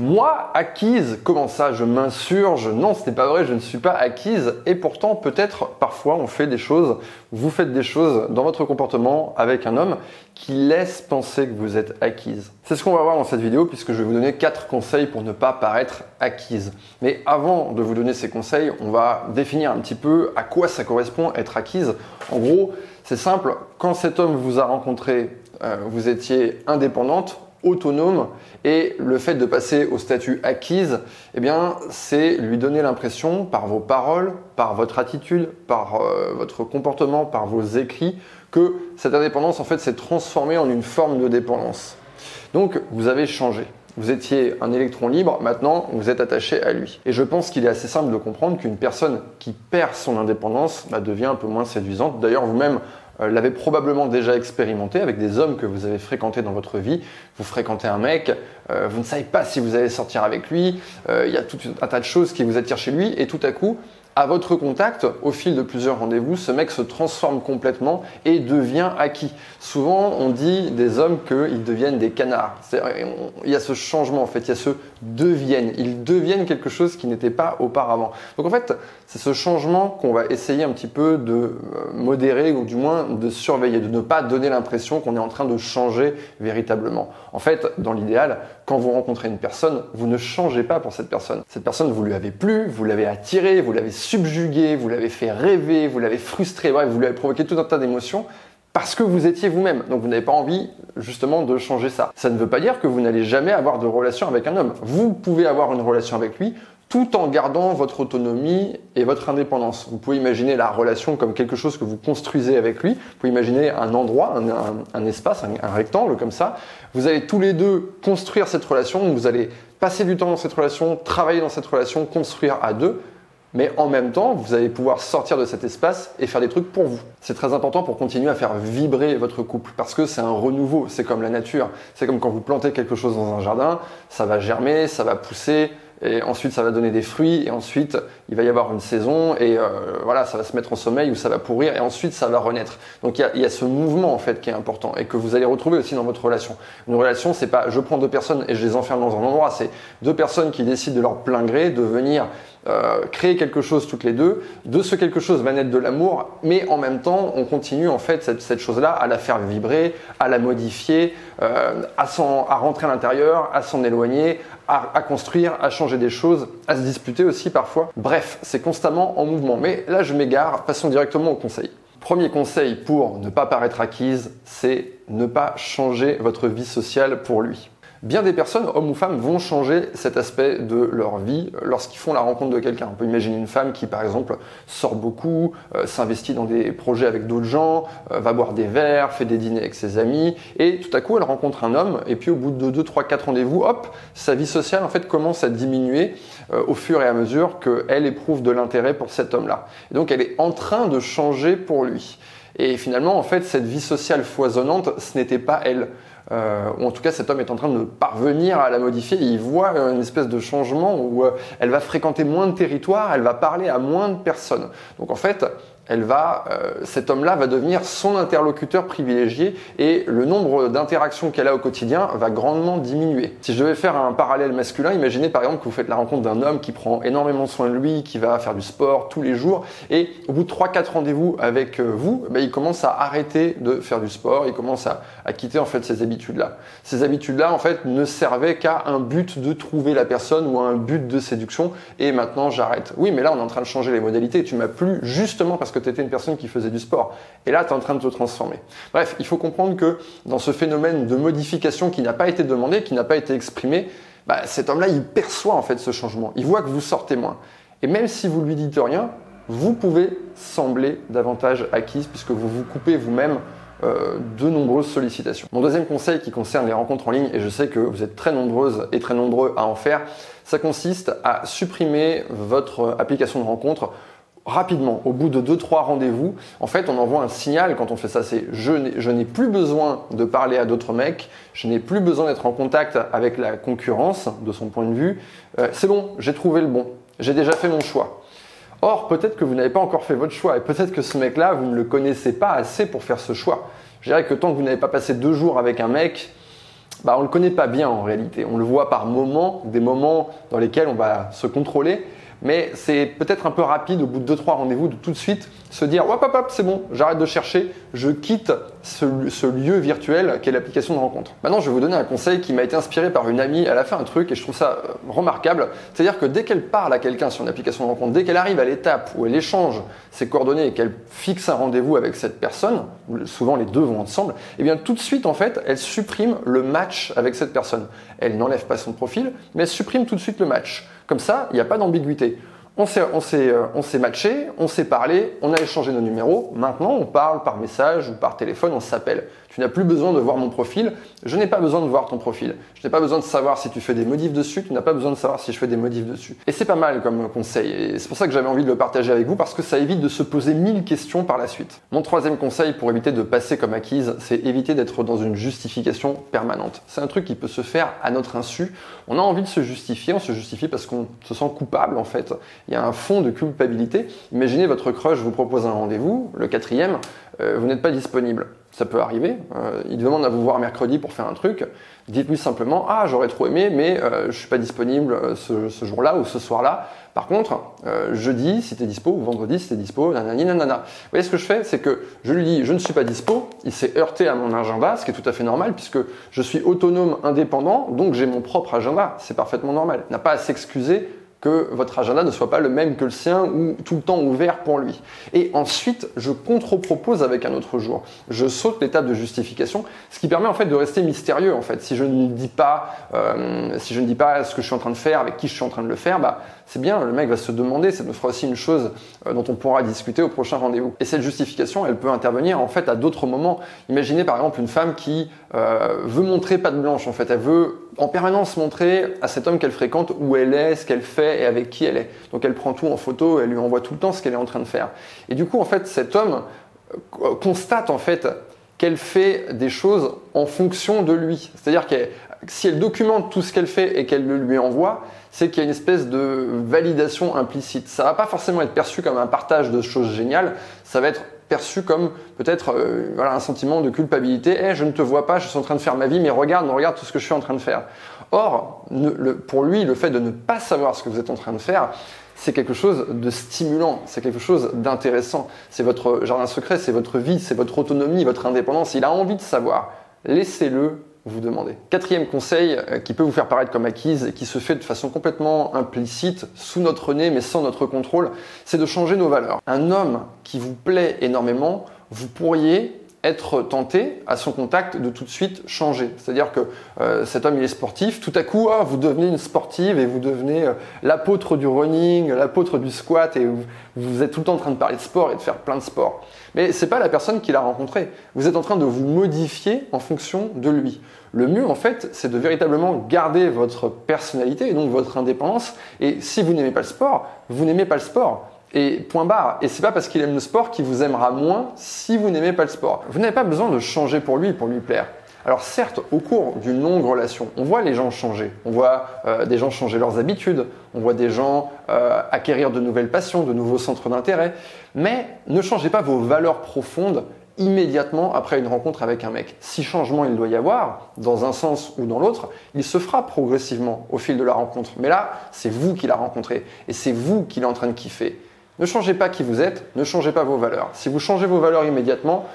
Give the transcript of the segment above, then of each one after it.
Moi, acquise, comment ça Je m'insurge? Non, ce n'est pas vrai, je ne suis pas acquise. Et pourtant, peut-être, parfois, on fait des choses, vous faites des choses dans votre comportement avec un homme qui laisse penser que vous êtes acquise. C'est ce qu'on va voir dans cette vidéo, puisque je vais vous donner quatre conseils pour ne pas paraître acquise. Mais avant de vous donner ces conseils, on va définir un petit peu à quoi ça correspond être acquise. En gros, c'est simple, quand cet homme vous a rencontré, euh, vous étiez indépendante, autonome et le fait de passer au statut acquise, eh bien, c'est lui donner l'impression par vos paroles, par votre attitude, par euh, votre comportement, par vos écrits, que cette indépendance en fait s'est transformée en une forme de dépendance. Donc, vous avez changé. Vous étiez un électron libre, maintenant vous êtes attaché à lui. Et je pense qu'il est assez simple de comprendre qu'une personne qui perd son indépendance bah, devient un peu moins séduisante. D'ailleurs, vous-même, l'avez probablement déjà expérimenté avec des hommes que vous avez fréquentés dans votre vie. Vous fréquentez un mec, euh, vous ne savez pas si vous allez sortir avec lui, euh, il y a tout un tas de choses qui vous attirent chez lui, et tout à coup, à votre contact, au fil de plusieurs rendez-vous, ce mec se transforme complètement et devient acquis. Souvent, on dit des hommes qu'ils deviennent des canards. Il y a ce changement, en fait, il y a ce deviennent. Ils deviennent quelque chose qui n'était pas auparavant. Donc, en fait, c'est ce changement qu'on va essayer un petit peu de euh, modérer ou du moins de surveiller, de ne pas donner l'impression qu'on est en train de changer véritablement. En fait, dans l'idéal, quand vous rencontrez une personne, vous ne changez pas pour cette personne. Cette personne, vous lui avez plu, vous l'avez attiré, vous l'avez subjugué, vous l'avez fait rêver, vous l'avez frustré, bref, vous lui avez provoqué tout un tas d'émotions parce que vous étiez vous-même. Donc vous n'avez pas envie justement de changer ça. Ça ne veut pas dire que vous n'allez jamais avoir de relation avec un homme. Vous pouvez avoir une relation avec lui tout en gardant votre autonomie et votre indépendance. Vous pouvez imaginer la relation comme quelque chose que vous construisez avec lui. Vous pouvez imaginer un endroit, un, espace, un, rectangle comme ça. Vous allez tous les deux construire cette relation. Vous allez passer du temps dans cette relation, travailler dans cette relation, construire à deux mais en même temps, vous allez pouvoir sortir de cet espace et faire des trucs pour vous. C'est très important pour continuer à faire vibrer votre couple parce que c'est un renouveau, c'est comme la nature, c'est comme quand vous plantez quelque chose dans un jardin, ça va germer, ça va pousser, et ensuite ça va donner des fruits, et ensuite il va y avoir une saison, et euh, voilà, ça va se mettre en sommeil ou ça va pourrir, et ensuite ça va renaître. Donc il y a, y a, ce mouvement en fait qui est important et que vous allez retrouver aussi dans votre relation. Une relation, c'est pas je prends deux personnes et je les enferme dans un endroit, c'est deux personnes qui décident de leur plein gré de venir euh, créer quelque chose toutes les deux. De ce quelque chose va naître de l'amour, mais en même temps, on continue en fait cette, chose-là à la faire vibrer, à la modifier, euh, à, à rentrer à l'intérieur, à s'en éloigner, à, construire, à changer des choses, à se disputer aussi parfois. Bref, c'est constamment en mouvement. Mais là, je m'égare, passons directement au conseil. Premier conseil pour ne pas paraître acquise, c'est ne pas changer votre vie sociale pour lui. Bien des personnes, hommes ou femmes, vont changer cet aspect de leur vie lorsqu'ils font la rencontre de quelqu'un. On peut imaginer une femme qui, par exemple, sort beaucoup, euh, s'investit dans des projets avec d'autres gens, euh, va boire des verres, fait des dîners avec ses amis, et tout à coup, elle rencontre un homme, et puis au bout de 2, 3, 4 rendez-vous, hop, sa vie sociale, en fait, commence à diminuer euh, au fur et à mesure qu'elle éprouve de l'intérêt pour cet homme-là. Et donc, elle est en train de changer pour lui. Et finalement, en fait, cette vie sociale foisonnante, ce n'était pas elle. Euh, ou en tout cas cet homme est en train de parvenir à la modifier, il voit une espèce de changement où euh, elle va fréquenter moins de territoire, elle va parler à moins de personnes. Donc en fait, elle va, euh, cet homme-là va devenir son interlocuteur privilégié et le nombre d'interactions qu'elle a au quotidien va grandement diminuer. Si je devais faire un parallèle masculin, imaginez par exemple que vous faites la rencontre d'un homme qui prend énormément soin de lui, qui va faire du sport tous les jours et au bout de 3-4 rendez-vous avec euh, vous, bah, il commence à arrêter de faire du sport, il commence à, à quitter en fait ces habitudes-là. Ces habitudes-là en fait ne servaient qu'à un but de trouver la personne ou à un but de séduction et maintenant j'arrête. Oui mais là on est en train de changer les modalités, tu m'as plu justement parce que tu étais une personne qui faisait du sport. Et là, tu es en train de te transformer. Bref, il faut comprendre que dans ce phénomène de modification qui n'a pas été demandé, qui n'a pas été exprimé, bah, cet homme-là, il perçoit en fait ce changement. Il voit que vous sortez moins. Et même si vous lui dites rien, vous pouvez sembler davantage acquise puisque vous vous coupez vous-même euh, de nombreuses sollicitations. Mon deuxième conseil qui concerne les rencontres en ligne, et je sais que vous êtes très nombreuses et très nombreux à en faire, ça consiste à supprimer votre application de rencontre rapidement, au bout de 2-3 rendez-vous, en fait, on envoie un signal quand on fait ça, c'est je n'ai plus besoin de parler à d'autres mecs, je n'ai plus besoin d'être en contact avec la concurrence de son point de vue, euh, c'est bon, j'ai trouvé le bon, j'ai déjà fait mon choix. Or, peut-être que vous n'avez pas encore fait votre choix et peut-être que ce mec-là, vous ne le connaissez pas assez pour faire ce choix. Je dirais que tant que vous n'avez pas passé deux jours avec un mec, bah, on ne le connaît pas bien en réalité. On le voit par moments, des moments dans lesquels on va se contrôler, mais c'est peut-être un peu rapide au bout de 2-3 rendez-vous de tout de suite se dire hop hop hop c'est bon, j'arrête de chercher, je quitte ce, lieu virtuel qu'est l'application de rencontre. Maintenant je vais vous donner un conseil qui m'a été inspiré par une amie, elle a fait un truc et je trouve ça euh, remarquable, c'est-à-dire que dès qu'elle parle à quelqu'un sur une application de rencontre, dès qu'elle arrive à l'étape où elle échange ses coordonnées et qu'elle fixe un rendez-vous avec cette personne, souvent les deux vont ensemble, et eh bien tout de suite en fait elle supprime le match avec cette personne. Elle n'enlève pas son profil, mais elle supprime tout de suite le match. Comme ça, il n'y a pas d'ambiguïté. On s'est, on, euh, on s'est matché, on s'est parlé, on a échangé nos numéros. Maintenant, on parle par message ou par téléphone, on s'appelle. Tu n'as plus besoin de voir mon profil. Je n'ai pas besoin de voir ton profil. Je n'ai pas besoin de savoir si tu fais des modifs dessus. Tu n'as pas besoin de savoir si je fais des modifs dessus. Et c'est pas mal comme conseil. Et c'est pour ça que j'avais envie de le partager avec vous parce que ça évite de se poser mille questions par la suite. Mon troisième conseil pour éviter de passer comme acquise, c'est éviter d'être dans une justification permanente. C'est un truc qui peut se faire à notre insu. On a envie de se justifier. On se justifie parce qu'on se sent coupable en fait. Il y a un fond de culpabilité. Imaginez votre crush vous propose un rendez-vous, le quatrième, euh, vous n'êtes pas disponible ça peut arriver. Euh, il demande à vous voir mercredi pour faire un truc. Dites-lui simplement Ah, j'aurais trop aimé, mais euh, je suis pas disponible euh, ce, jour-là ou ce soir-là. Par contre, jeudi, si tu es dispo, ou vendredi, si tu es dispo, nanani, nanana. Vous voyez, ce que je fais, c'est que je lui dis Je ne suis pas dispo. Il s'est heurté à mon agenda, ce qui est tout à fait normal, puisque je suis autonome, indépendant, donc j'ai mon propre agenda. C'est parfaitement normal. Il n'a pas à s'excuser que votre agenda ne soit pas le même que le sien ou tout le temps ouvert pour lui. Et ensuite, je contre-propose avec un autre jour. Je saute l'étape de justification, ce qui permet en fait de rester mystérieux. En fait, si je ne dis pas, euh, si je ne dis pas ce que je suis en train de faire, avec qui je suis en train de le faire, bah c'est bien. Le mec va se demander. Ça nous fera aussi une chose euh, dont on pourra discuter au prochain rendez-vous. Et cette justification, elle peut intervenir en fait à d'autres moments. Imaginez par exemple une femme qui euh, veut montrer patte blanche. En fait, elle veut en permanence montrer à cet homme qu'elle fréquente où elle est, ce qu'elle fait et avec qui elle est. Donc elle prend tout en photo, elle lui envoie tout le temps ce qu'elle est en train de faire. Et du coup, en fait, cet homme euh, constate en fait qu'elle fait des choses en fonction de lui. C'est-à-dire que si elle documente tout ce qu'elle fait et qu'elle le lui envoie, c'est qu'il y a une espèce de validation implicite. Ça va pas forcément être perçu comme un partage de choses géniales, ça va être perçu comme peut-être euh, voilà, un sentiment de culpabilité. Eh, je ne te vois pas, je suis en train de faire ma vie, mais regarde, regarde tout ce que je suis en train de faire. Or, pour lui, le fait de ne pas savoir ce que vous êtes en train de faire, c'est quelque chose de stimulant, c'est quelque chose d'intéressant. C'est votre jardin secret, c'est votre vie, c'est votre autonomie, votre indépendance. Il a envie de savoir. Laissez-le vous demandez. Quatrième conseil euh, qui peut vous faire paraître comme acquise et qui se fait de façon complètement implicite, sous notre nez mais sans notre contrôle, c'est de changer nos valeurs. Un homme qui vous plaît énormément, vous pourriez être tenté à son contact de tout de suite changer. C'est-à-dire que euh, cet homme il est sportif, tout à coup ah, vous devenez une sportive et vous devenez euh, l'apôtre du running, l'apôtre du squat et vous, vous, êtes tout le temps en train de parler de sport et de faire plein de sport. Mais c'est pas la personne qui l'a rencontré. Vous êtes en train de vous modifier en fonction de lui. Le mieux, en fait, c'est de véritablement garder votre personnalité et donc votre indépendance. Et si vous n'aimez pas le sport, vous n'aimez pas le sport. Et point barre. Et c'est pas parce qu'il aime le sport qu'il vous aimera moins si vous n'aimez pas le sport. Vous n'avez pas besoin de changer pour lui, pour lui plaire. Alors certes, au cours d'une longue relation, on voit les gens changer. On voit euh, des gens changer leurs habitudes, on voit des gens euh, acquérir de nouvelles passions, de nouveaux centres d'intérêt. Mais ne changez pas vos valeurs profondes immédiatement après une rencontre avec un mec. Si changement il doit y avoir, dans un sens ou dans l'autre, il se fera progressivement au fil de la rencontre. Mais là, c'est vous qui l'a rencontré et c'est vous qui l'êtes en train de kiffer. Ne changez pas qui vous êtes, ne changez pas vos valeurs. Si vous changez vos valeurs immédiatement,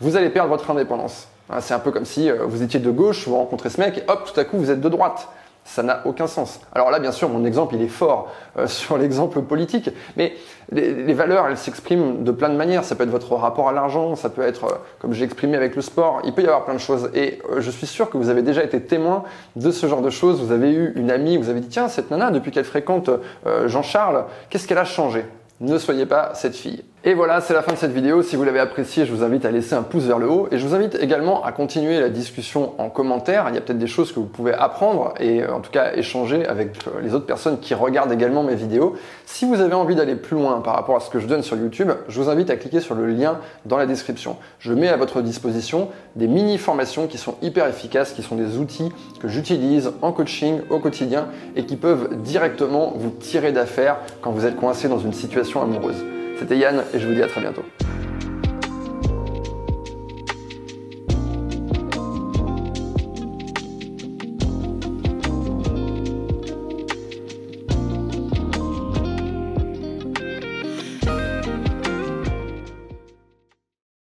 vous allez perdre votre indépendance. Hein, c'est un peu comme si euh, vous étiez de gauche, vous rencontrez ce mec et hop, tout à coup vous êtes de droite. Ça n'a aucun sens. Alors là, bien sûr, mon exemple, il est fort euh, sur l'exemple politique, mais les, valeurs, elles s'expriment de plein de manières. Ça peut être votre rapport à l'argent, ça peut être, euh, comme j'ai exprimé avec le sport, il peut y avoir plein de choses. Et je suis sûr que vous avez déjà été témoin de ce genre de choses. Vous avez eu une amie, vous avez dit, tiens, cette nana, depuis qu'elle fréquente Jean-Charles, qu'est-ce qu'elle a changé? Ne soyez pas cette fille. Et voilà, c'est la fin de cette vidéo. Si vous l'avez appréciée, je vous invite à laisser un pouce vers le haut et je vous invite également à continuer la discussion en commentaire. Il y a peut-être des choses que vous pouvez apprendre et euh, en tout cas échanger avec euh, les autres personnes qui regardent également mes vidéos. Si vous avez envie d'aller plus loin par rapport à ce que je donne sur YouTube, je vous invite à cliquer sur le lien dans la description. Je mets à votre disposition des mini-formations qui sont hyper efficaces, qui sont des outils que j'utilise en coaching au quotidien et qui peuvent directement vous tirer d'affaire quand vous êtes coincé dans une situation amoureuse. C'était Yann et je vous dis à très bientôt.